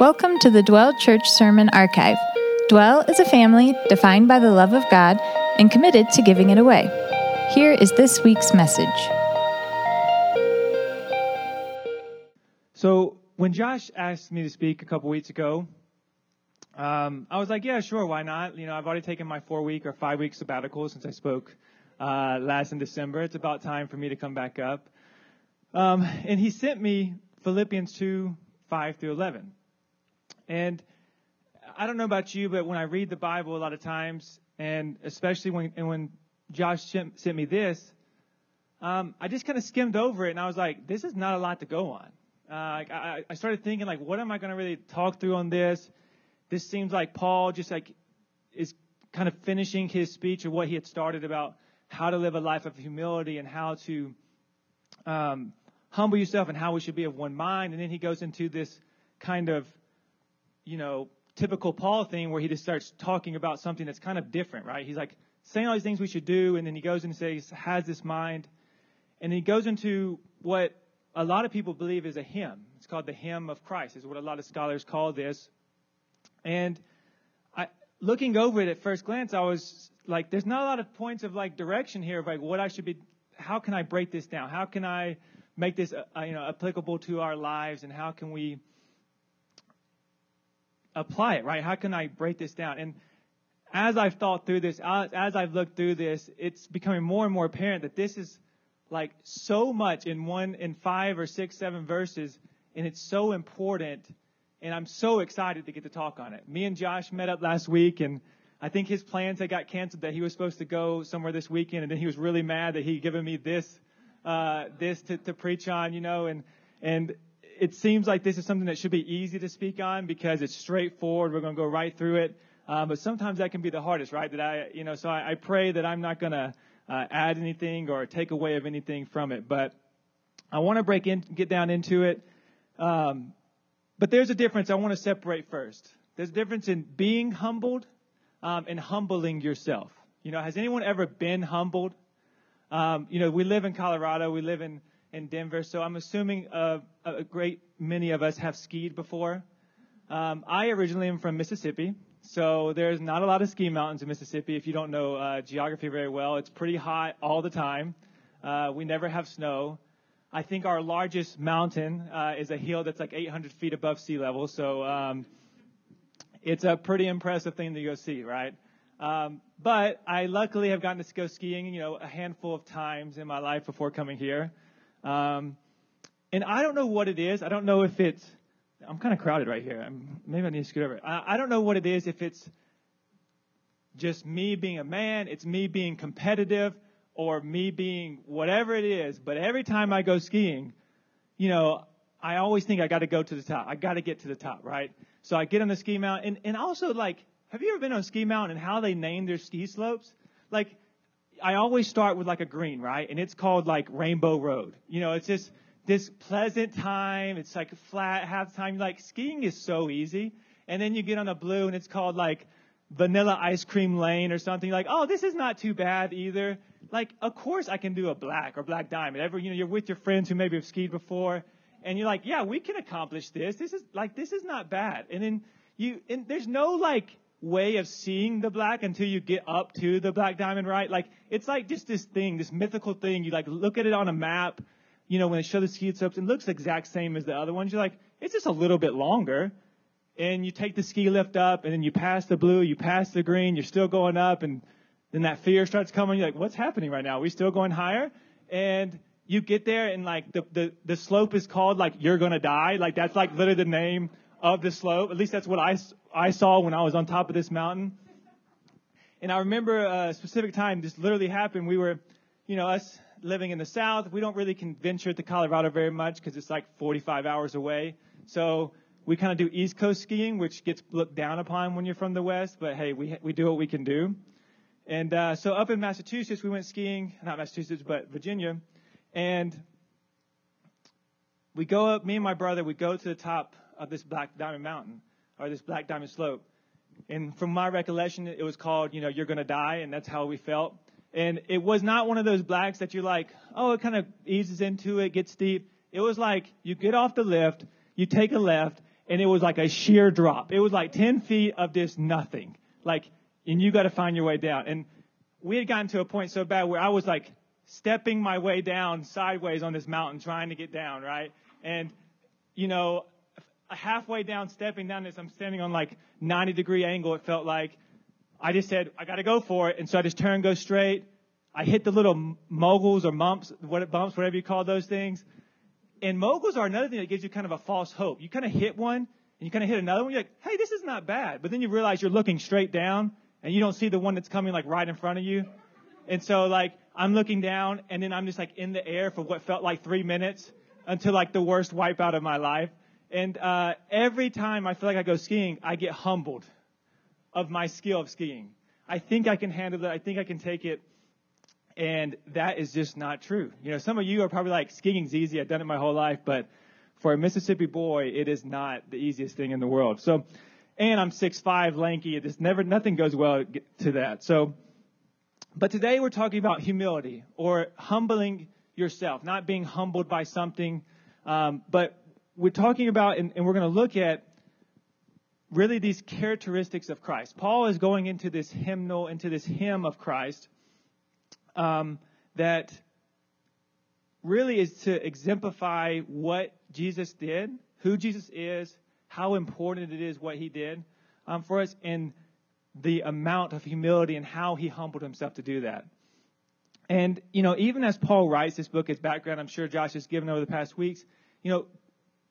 Welcome to the Dwell Church Sermon Archive. Dwell is a family defined by the love of God and committed to giving it away. Here is this week's message. So, when Josh asked me to speak a couple weeks ago, um, I was like, yeah, sure, why not? You know, I've already taken my four week or five week sabbatical since I spoke uh, last in December. It's about time for me to come back up. Um, and he sent me Philippians 2 5 through 11. And I don't know about you, but when I read the Bible a lot of times, and especially when and when Josh sent me this, um, I just kind of skimmed over it, and I was like, this is not a lot to go on. Uh, I, I started thinking like, what am I going to really talk through on this? This seems like Paul just like is kind of finishing his speech of what he had started about how to live a life of humility and how to um, humble yourself and how we should be of one mind. And then he goes into this kind of you know, typical Paul thing where he just starts talking about something that's kind of different, right? He's like saying all these things we should do, and then he goes and says, has this mind. And he goes into what a lot of people believe is a hymn. It's called the hymn of Christ, is what a lot of scholars call this. And I, looking over it at first glance, I was like, there's not a lot of points of like direction here of like what I should be, how can I break this down? How can I make this, uh, you know, applicable to our lives and how can we, apply it, right? How can I break this down? And as I've thought through this, as I've looked through this, it's becoming more and more apparent that this is like so much in one, in five or six, seven verses, and it's so important. And I'm so excited to get to talk on it. Me and Josh met up last week, and I think his plans had got canceled that he was supposed to go somewhere this weekend, and then he was really mad that he'd given me this, uh, this to, to preach on, you know, and, and it seems like this is something that should be easy to speak on because it's straightforward. We're going to go right through it. Um, but sometimes that can be the hardest, right? That I, you know, so I, I pray that I'm not going to uh, add anything or take away of anything from it. But I want to break in, get down into it. Um, but there's a difference I want to separate first. There's a difference in being humbled um, and humbling yourself. You know, has anyone ever been humbled? Um, you know, we live in Colorado. We live in in Denver, so I'm assuming uh, a great many of us have skied before. Um, I originally am from Mississippi, so there's not a lot of ski mountains in Mississippi. If you don't know uh, geography very well, it's pretty hot all the time. Uh, we never have snow. I think our largest mountain uh, is a hill that's like 800 feet above sea level, so um, it's a pretty impressive thing to go see, right? Um, but I luckily have gotten to go skiing, you know, a handful of times in my life before coming here. Um, and I don't know what it is. I don't know if it's, I'm kind of crowded right here. I'm, maybe I need to scoot over. I, I don't know what it is, if it's just me being a man, it's me being competitive, or me being whatever it is. But every time I go skiing, you know, I always think I got to go to the top. I got to get to the top, right? So I get on the ski mountain, and, and also like, have you ever been on a ski mountain and how they name their ski slopes? Like, I always start with like a green, right? And it's called like Rainbow Road. You know, it's just this pleasant time. It's like flat half time. Like skiing is so easy. And then you get on a blue and it's called like Vanilla Ice Cream Lane or something. Like, oh, this is not too bad either. Like, of course I can do a black or black diamond. Ever, you know, you're with your friends who maybe have skied before and you're like, yeah, we can accomplish this. This is like, this is not bad. And then you, and there's no like, way of seeing the black until you get up to the black diamond, right? Like, it's like just this thing, this mythical thing. You like look at it on a map, you know, when they show the ski slopes, it looks exact same as the other ones. You're like, it's just a little bit longer. And you take the ski lift up and then you pass the blue, you pass the green, you're still going up and then that fear starts coming. You're like, what's happening right now? Are we still going higher? And you get there and like the, the, the slope is called like you're gonna die. Like that's like literally the name of the slope. At least that's what I, I saw when I was on top of this mountain. And I remember a specific time this literally happened. We were, you know, us living in the south, we don't really can venture to Colorado very much because it's like 45 hours away. So we kind of do East Coast skiing, which gets looked down upon when you're from the West. But hey, we we do what we can do. And uh, so up in Massachusetts, we went skiing, not Massachusetts, but Virginia, and we go up. Me and my brother, we go to the top of this Black Diamond Mountain or this Black Diamond Slope. And from my recollection, it was called, you know, you're going to die, and that's how we felt. And it was not one of those blacks that you're like, oh, it kind of eases into it, gets steep. It was like you get off the lift, you take a left, and it was like a sheer drop. It was like 10 feet of just nothing. Like, and you got to find your way down. And we had gotten to a point so bad where I was like stepping my way down sideways on this mountain trying to get down, right? And, you know, halfway down, stepping down this, I'm standing on like 90 degree angle, it felt like. I just said, I got to go for it. And so I just turned, go straight. I hit the little moguls or mumps, what bumps, whatever you call those things. And moguls are another thing that gives you kind of a false hope. You kind of hit one and you kind of hit another one. You're like, hey, this is not bad. But then you realize you're looking straight down and you don't see the one that's coming like right in front of you. And so like I'm looking down and then I'm just like in the air for what felt like three minutes until like the worst wipeout of my life. And uh, every time I feel like I go skiing, I get humbled of my skill of skiing. I think I can handle it. I think I can take it. And that is just not true. You know, some of you are probably like, skiing's easy. I've done it my whole life. But for a Mississippi boy, it is not the easiest thing in the world. So, and I'm 6'5", lanky. It just never, nothing goes well to that. So, but today we're talking about humility or humbling yourself, not being humbled by something. Um, but we're talking about, and, and we're going to look at really these characteristics of Christ. Paul is going into this hymnal, into this hymn of Christ um, that really is to exemplify what Jesus did, who Jesus is, how important it is what he did um, for us, and the amount of humility and how he humbled himself to do that. And, you know, even as Paul writes this book, his background, I'm sure Josh has given over the past weeks, you know,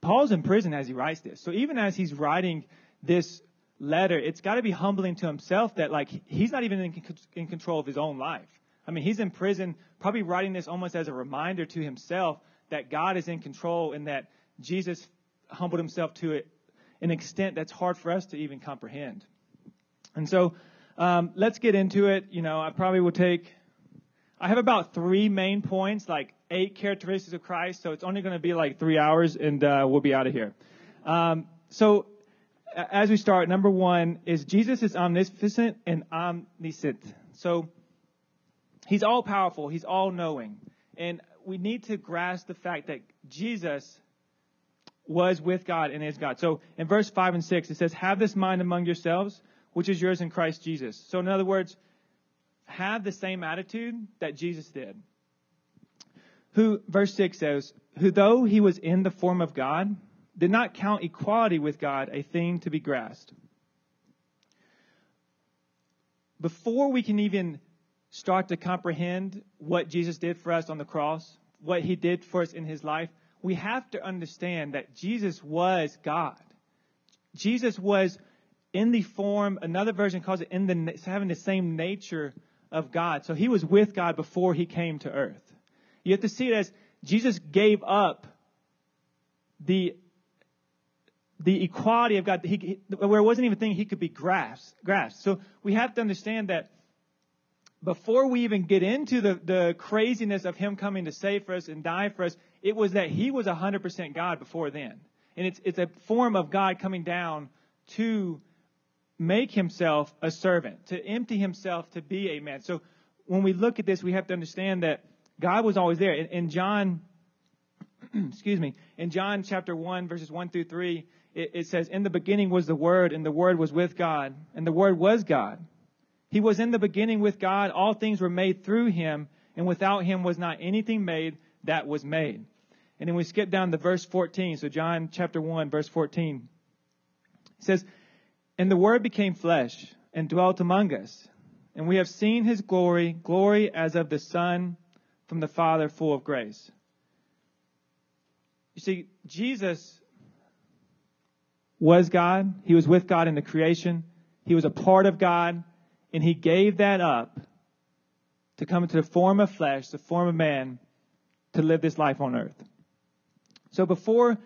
Paul's in prison as he writes this. So even as he's writing this letter, it's got to be humbling to himself that, like, he's not even in, in control of his own life. I mean, he's in prison, probably writing this almost as a reminder to himself that God is in control and that Jesus humbled himself to an extent that's hard for us to even comprehend. And so, um, let's get into it. You know, I probably will take, I have about three main points, like eight characteristics of Christ, so it's only going to be like three hours and uh, we'll be out of here. Um, so, as we start, number one is Jesus is omniscient and omniscient. So, He's all powerful. He's all knowing. And we need to grasp the fact that Jesus was with God and is God. So in verse 5 and 6, it says, Have this mind among yourselves, which is yours in Christ Jesus. So in other words, have the same attitude that Jesus did. Who, verse 6 says, Who though he was in the form of God, did not count equality with God a thing to be grasped. Before we can even start to comprehend what Jesus did for us on the cross, what he did for us in his life, we have to understand that Jesus was God. Jesus was in the form, another version calls it in the having the same nature of God. So he was with God before he came to earth. You have to see it as Jesus gave up the the equality of God, he, where it wasn't even a thing he could be grasped. grasped. So we have to understand that before we even get into the, the craziness of him coming to save for us and die for us, it was that he was 100% God before then. And it's, it's a form of God coming down to make himself a servant, to empty himself to be a man. So when we look at this, we have to understand that God was always there. In, in John, excuse me, in John chapter 1, verses 1 through 3, it, it says, In the beginning was the Word, and the Word was with God, and the Word was God. He was in the beginning with God. All things were made through him, and without him was not anything made that was made. And then we skip down to verse 14. So John chapter 1, verse 14. It says, And the word became flesh and dwelt among us. And we have seen his glory, glory as of the Son from the Father, full of grace. You see, Jesus was God. He was with God in the creation. He was a part of God. And he gave that up to come into the form of flesh, the form of man, to live this life on earth. So before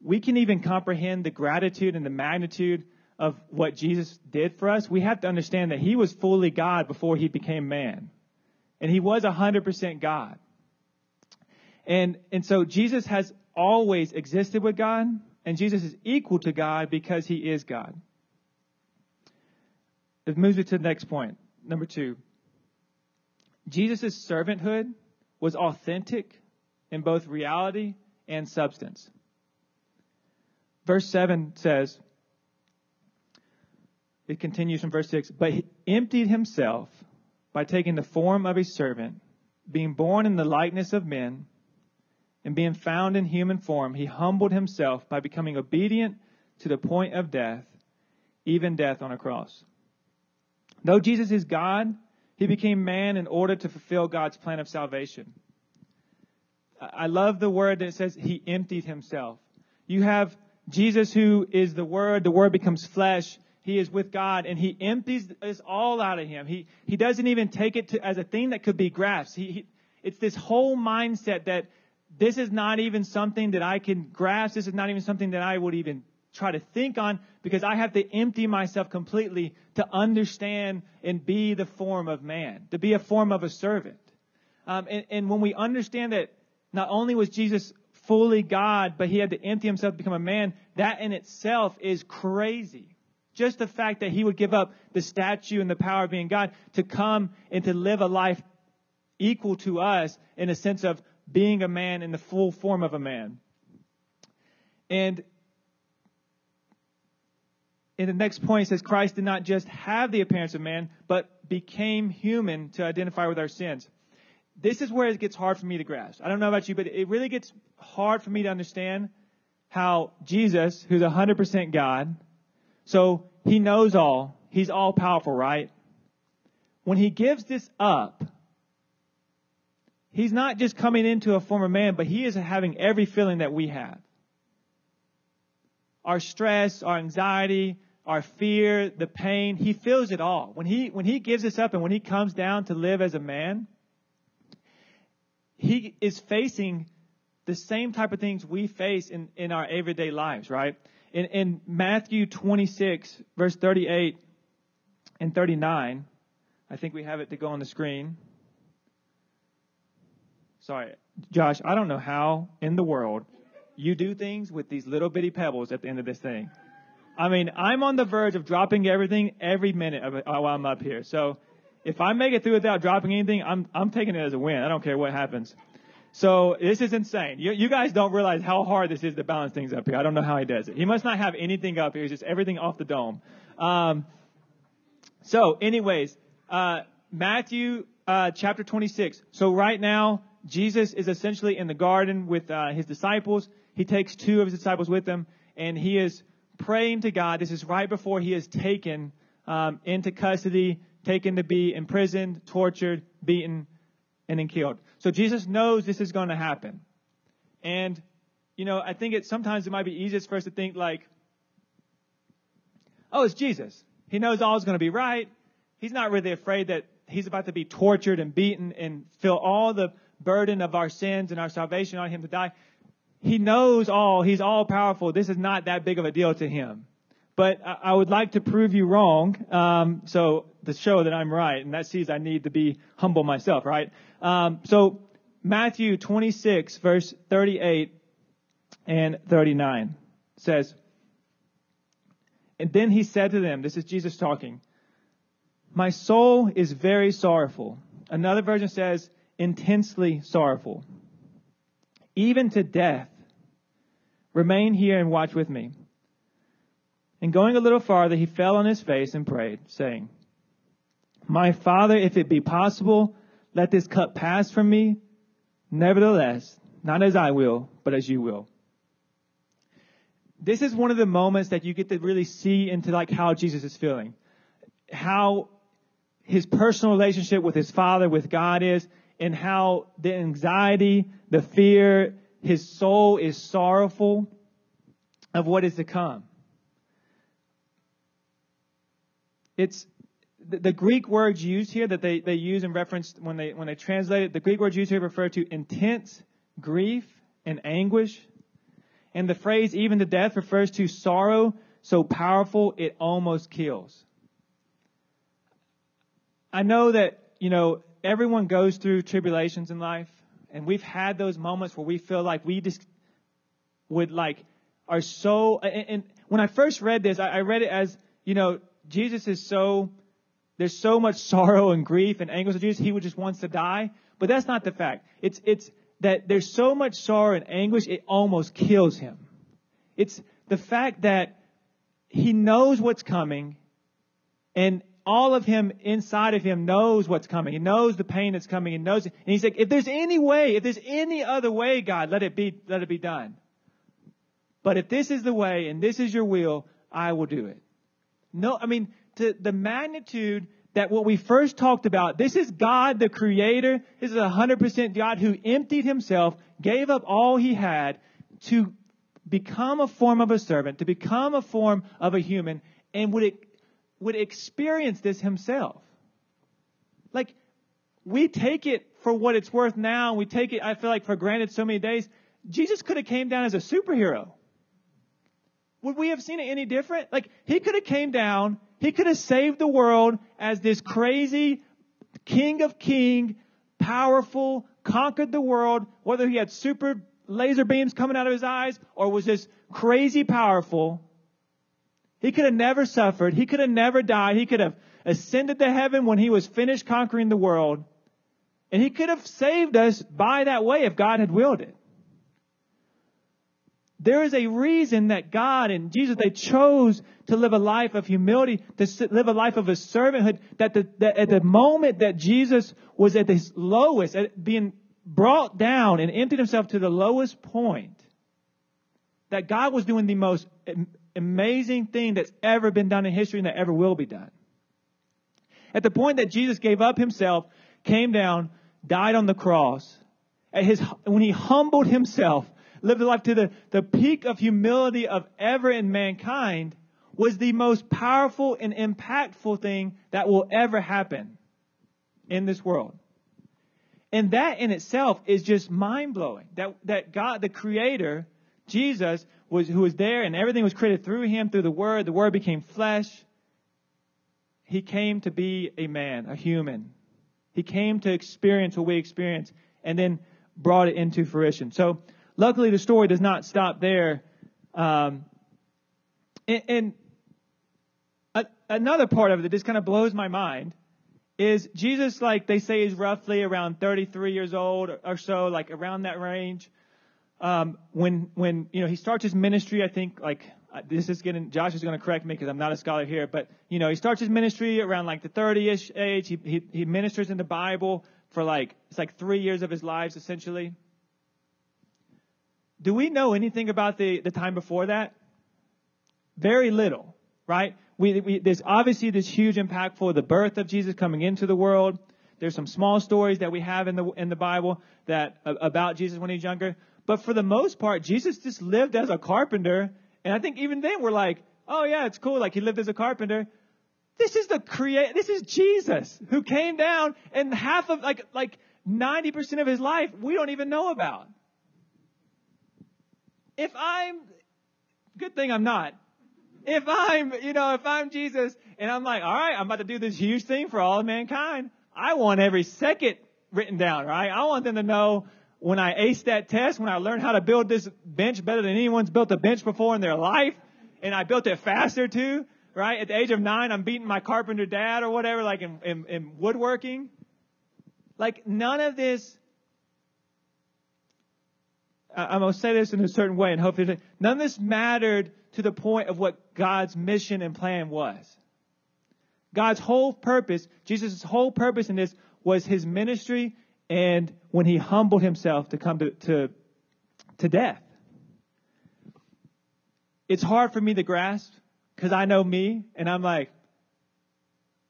we can even comprehend the gratitude and the magnitude of what Jesus did for us, we have to understand that he was fully God before he became man. And he was 100% God. And, and so Jesus has always existed with God, and Jesus is equal to God because he is God. It moves me to the next point. Number two. Jesus' servanthood was authentic in both reality and substance. verse 7 says, it continues from verse 6, but he emptied himself by taking the form of a servant, being born in the likeness of men, and being found in human form, he humbled himself by becoming obedient to the point of death, even death on a cross. Though Jesus is God, he became man in order to fulfill God's plan of salvation. I love the word that says he emptied himself. You have Jesus who is the word, the word becomes flesh. He is with God and he empties this all out of him. He, he doesn't even take it to, as a thing that could be grasped. He, he, it's this whole mindset that this is not even something that I can grasp. This is not even something that I would even try to think on because I have to empty myself completely to understand and be the form of man, to be a form of a servant. Um, and, and when we understand that not only was Jesus fully God, but he had to empty himself to become a man, that in itself is crazy. Just the fact that he would give up the statue and the power of being God to come and to live a life equal to us in a sense of being a man in the full form of a man. And in the next point, it says Christ did not just have the appearance of man, but became human to identify with our sins. This is where it gets hard for me to grasp. I don't know about you, but it really gets hard for me to understand how Jesus, who's 100% God, so he knows all, he's all powerful, right? When he gives this up, he's not just coming into a form of man, but he is having every feeling that we have. Our stress, our anxiety, our fear, the pain, he feels it all. When he, when he gives this up and when he comes down to live as a man, he is facing the same type of things we face in, in our everyday lives, right? In, in Matthew 26, verse 38 and 39, I think we have it to go on the screen. Sorry, Josh, I don't know how in the world you do things with these little bitty pebbles at the end of this thing. I mean, I'm on the verge of dropping everything every minute of, uh, while I'm up here. So if I make it through without dropping anything, I'm, I'm taking it as a win. I don't care what happens. So this is insane. You, you guys don't realize how hard this is to balance things up here. I don't know how he does it. He must not have anything up here. It's just everything off the dome. Um, so anyways, uh, Matthew, uh, chapter 26. So right now, Jesus is essentially in the garden with, uh, his disciples. He takes two of his disciples with him and he is praying to God. This is right before he is taken, um, into custody taken to be imprisoned, tortured, beaten, and then killed. So Jesus knows this is going to happen. And, you know, I think it sometimes it might be easiest for us to think like, oh, it's Jesus. He knows all is going to be right. He's not really afraid that he's about to be tortured and beaten and feel all the burden of our sins and our salvation on him to die. He knows all. He's all powerful. This is not that big of a deal to him. But I would like to prove you wrong, um, so to show that I'm right, and that sees I need to be humble myself, right? Um, so Matthew 26, verse 38 and 39 says, And then he said to them, this is Jesus talking, My soul is very sorrowful. Another version says, intensely sorrowful, even to death. Remain here and watch with me. And going a little farther, he fell on his face and prayed, saying, My Father, if it be possible, let this cup pass from me. Nevertheless, not as I will, but as you will. This is one of the moments that you get to really see into like how Jesus is feeling. How his personal relationship with his Father, with God is, and how the anxiety, the fear, his soul is sorrowful of what is to come. It's the, Greek words used here that they, they use in reference when they when they translate it, the Greek words used here refer to intense grief and anguish. And the phrase even to death refers to sorrow so powerful it almost kills. I know that, you know, everyone goes through tribulations in life, and we've had those moments where we feel like we just would like are so and, and when I first read this, I, I read it as, you know, Jesus is so, there's so much sorrow and grief and anguish of Jesus, he would just wants to die. But that's not the fact. It's, it's that there's so much sorrow and anguish, it almost kills him. It's the fact that he knows what's coming and all of him inside of him knows what's coming. He knows the pain that's coming. He knows it. And he's like, if there's any way, if there's any other way, God, let it be, let it be done. But if this is the way and this is your will, I will do it. No, I mean, to the magnitude that what we first talked about, this is God the creator. This is a hundred percent God who emptied himself, gave up all he had to become a form of a servant, to become a form of a human, and would would experience this himself. Like, we take it for what it's worth now, and we take it, I feel like, for granted so many days. Jesus could have came down as a superhero. Would we have seen it any different? Like, he could have came down, he could have saved the world as this crazy king of king, powerful, conquered the world, whether he had super laser beams coming out of his eyes or was just crazy powerful. He could have never suffered. He could have never died. He could have ascended to heaven when he was finished conquering the world. And he could have saved us by that way if God had willed it. There is a reason that God and Jesus, they chose to live a life of humility, to live a life of a servanthood, that, the, that at the moment that Jesus was at his lowest, at being brought down and emptied himself to the lowest point, that God was doing the most amazing thing that's ever been done in history and that ever will be done. At the point that Jesus gave up himself, came down, died on the cross, at his, when he humbled himself, lived a life to the, the peak of humility of ever in mankind, was the most powerful and impactful thing that will ever happen in this world. And that in itself is just mind blowing. That, that God, the creator, Jesus, was, who was there and everything was created through him, through the word. The word became flesh. He came to be a man, a human. He came to experience what we experience and then brought it into fruition. So Luckily, the story does not stop there. Um, and, and a, another part of it that just kind of blows my mind is Jesus, like they say, is roughly around 33 years old or so, like around that range. Um, when when you know he starts his ministry, I think like uh, this is getting Josh is going to correct me because I'm not a scholar here, but you know he starts his ministry around like the 30ish age. He, he he ministers in the Bible for like it's like three years of his lives essentially. Do we know anything about the, the time before that? Very little, right? We, we, there's obviously this huge impact for the birth of Jesus coming into the world. There's some small stories that we have in the in the Bible that about Jesus when he's younger. But for the most part, Jesus just lived as a carpenter. And I think even then we're like, oh yeah, it's cool. Like he lived as a carpenter. This is the create. This is Jesus who came down and half of like like 90% of his life we don't even know about if I'm, good thing I'm not. If I'm, you know, if I'm Jesus and I'm like, all right, I'm about to do this huge thing for all of mankind, I want every second written down, right? I want them to know when I ace that test, when I learn how to build this bench better than anyone's built a bench before in their life, and I built it faster too, right? At the age of nine, I'm beating my carpenter dad or whatever, like in, in, in woodworking. Like none of this I'm going to say this in a certain way and hopefully none of this mattered to the point of what God's mission and plan was. God's whole purpose, Jesus' whole purpose in this was his ministry and when he humbled himself to come to, to, to death. It's hard for me to grasp because I know me and I'm like,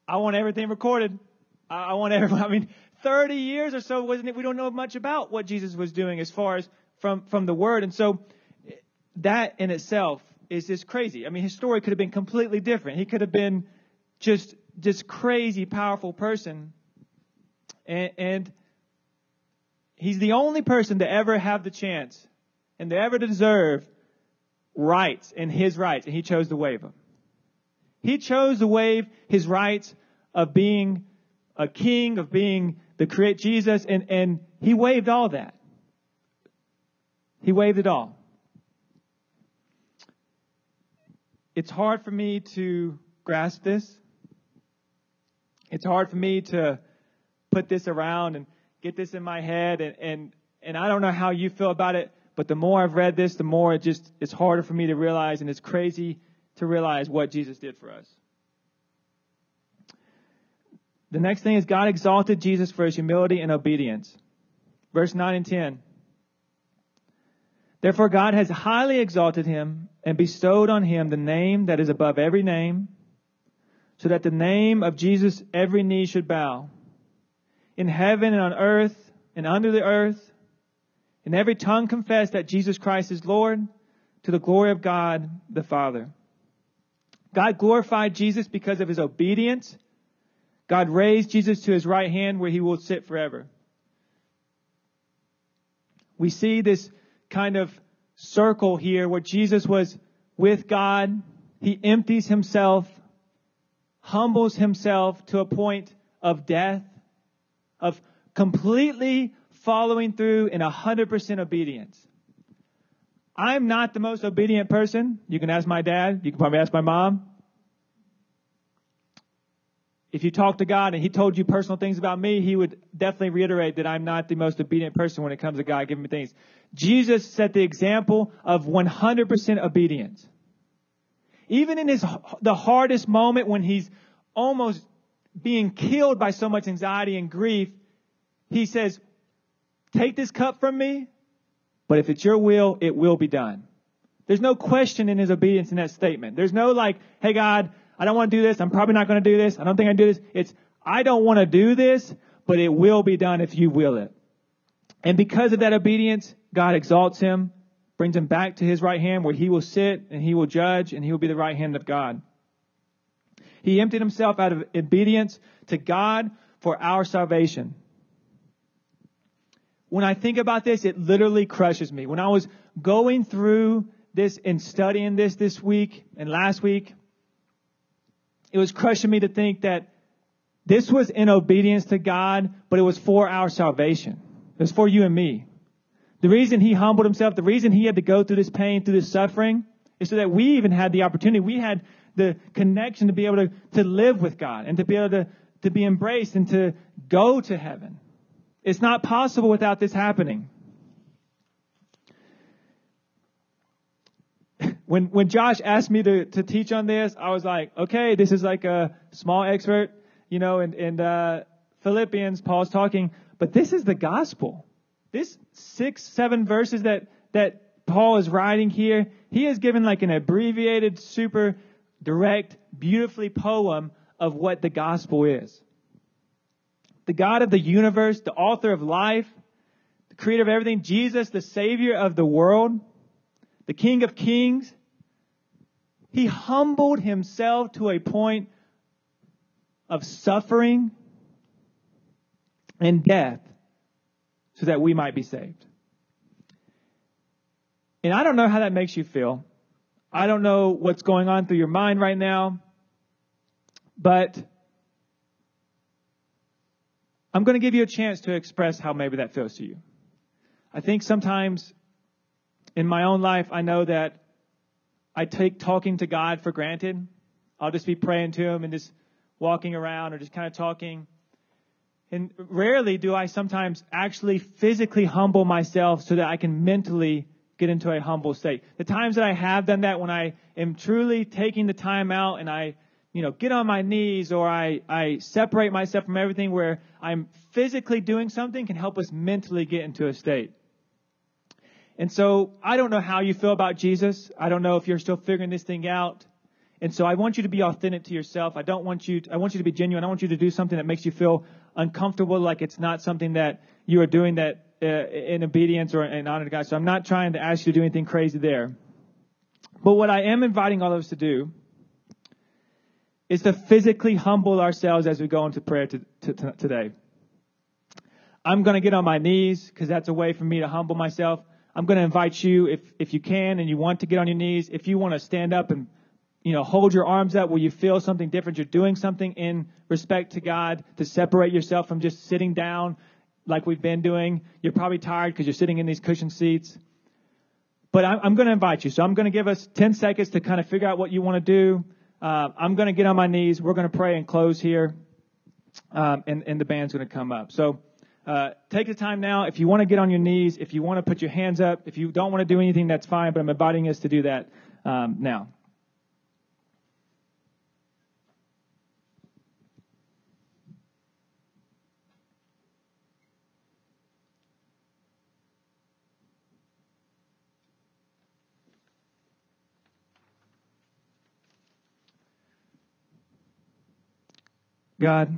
I want everything recorded. I want everyone, I mean, 30 years or so, wasn't it? We don't know much about what Jesus was doing as far as from, from the word. And so that in itself is just crazy. I mean, his story could have been completely different. He could have been just this crazy, powerful person. And, and he's the only person to ever have the chance and to ever deserve rights and his rights, and he chose to waive them. He chose to waive his rights of being a king, of being the create Jesus, and, and he waived all that. He waived it all. It's hard for me to grasp this. It's hard for me to put this around and get this in my head and, and, and I don't know how you feel about it, but the more I've read this, the more it just it's harder for me to realize, and it's crazy to realize what Jesus did for us. The next thing is God exalted Jesus for his humility and obedience. Verse 9 and 10. Therefore, God has highly exalted him and bestowed on him the name that is above every name, so that the name of Jesus every knee should bow, in heaven and on earth and under the earth, and every tongue confess that Jesus Christ is Lord to the glory of God the Father. God glorified Jesus because of his obedience. God raised Jesus to his right hand where he will sit forever. We see this kind of circle here where Jesus was with God. He empties himself, humbles himself to a point of death, of completely following through in 100% obedience. I'm not the most obedient person. You can ask my dad. You can probably ask my mom. If you talk to God and He told you personal things about me, He would definitely reiterate that I'm not the most obedient person when it comes to God giving me things. Jesus set the example of 100% obedience. Even in his, the hardest moment when he's almost being killed by so much anxiety and grief, he says, take this cup from me, but if it's your will, it will be done. There's no question in his obedience in that statement. There's no like, hey God, I don't want to do this. I'm probably not going to do this. I don't think I do this. It's, I don't want to do this, but it will be done if you will it. And because of that obedience, God exalts him, brings him back to his right hand where he will sit and he will judge and he will be the right hand of God. He emptied himself out of obedience to God for our salvation. When I think about this, it literally crushes me. When I was going through this and studying this this week and last week, it was crushing me to think that this was in obedience to God, but it was for our salvation. It was for you and me. The reason he humbled himself, the reason he had to go through this pain, through this suffering, is so that we even had the opportunity, we had the connection to be able to, to live with God and to be able to, to be embraced and to go to heaven. It's not possible without this happening. When, when Josh asked me to, to teach on this, I was like, okay, this is like a small expert, you know, and in uh, Philippians, Paul's talking, but this is the gospel. This six, seven verses that, that Paul is writing here, he has given like an abbreviated, super direct, beautifully poem of what the gospel is. The God of the universe, the author of life, the creator of everything, Jesus, the savior of the world, the king of kings, he humbled himself to a point of suffering and death so that we might be saved. And I don't know how that makes you feel. I don't know what's going on through your mind right now, but I'm going to give you a chance to express how maybe that feels to you. I think sometimes in my own life, I know that I take talking to God for granted. I'll just be praying to Him and just walking around or just kind of talking. And rarely do I sometimes actually physically humble myself so that I can mentally get into a humble state. The times that I have done that when I am truly taking the time out and I, you know, get on my knees or I, I separate myself from everything where I'm physically doing something can help us mentally get into a state. And so I don't know how you feel about Jesus. I don't know if you're still figuring this thing out. And so I want you to be authentic to yourself. I don't want you, to, I want you to be genuine. I want you to do something that makes you feel uncomfortable, like it's not something that you are doing that uh, in obedience or in honor to God. So I'm not trying to ask you to do anything crazy there. But what I am inviting all of us to do is to physically humble ourselves as we go into prayer to, to, to today. I'm going to get on my knees because that's a way for me to humble myself. I'm going to invite you, if, if you can and you want to get on your knees, if you want to stand up and, you know, hold your arms up where you feel something different, you're doing something in respect to God to separate yourself from just sitting down like we've been doing. You're probably tired because you're sitting in these cushion seats. But I'm, I'm going to invite you. So I'm going to give us 10 seconds to kind of figure out what you want to do. Uh, I'm going to get on my knees. We're going to pray and close here. Um, and, and the band's going to come up. So uh, take the time now. If you want to get on your knees, if you want to put your hands up, if you don't want to do anything, that's fine. But I'm inviting us to do that um, now. God,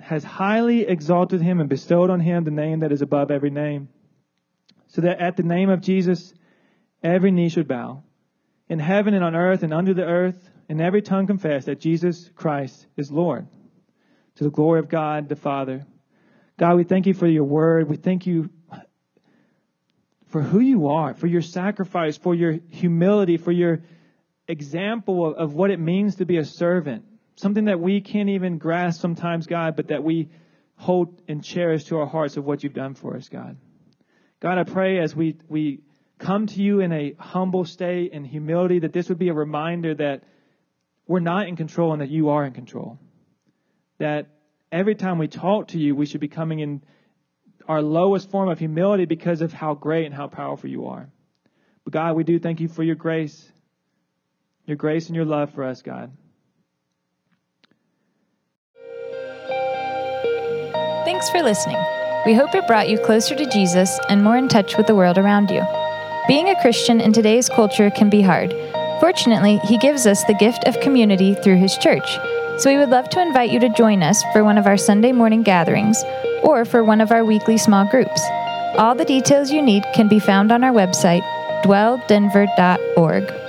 has highly exalted him and bestowed on him the name that is above every name, so that at the name of Jesus every knee should bow, in heaven and on earth and under the earth, and every tongue confess that Jesus Christ is Lord, to the glory of God the Father. God, we thank you for your word. We thank you for who you are, for your sacrifice, for your humility, for your example of, of what it means to be a servant something that we can't even grasp sometimes, God, but that we hold and cherish to our hearts of what you've done for us, God. God, I pray as we, we come to you in a humble state and humility that this would be a reminder that we're not in control and that you are in control. That every time we talk to you, we should be coming in our lowest form of humility because of how great and how powerful you are. But God, we do thank you for your grace, your grace and your love for us, God. Thanks for listening. We hope it brought you closer to Jesus and more in touch with the world around you. Being a Christian in today's culture can be hard. Fortunately, He gives us the gift of community through His church. So we would love to invite you to join us for one of our Sunday morning gatherings or for one of our weekly small groups. All the details you need can be found on our website, dwelldenver.org.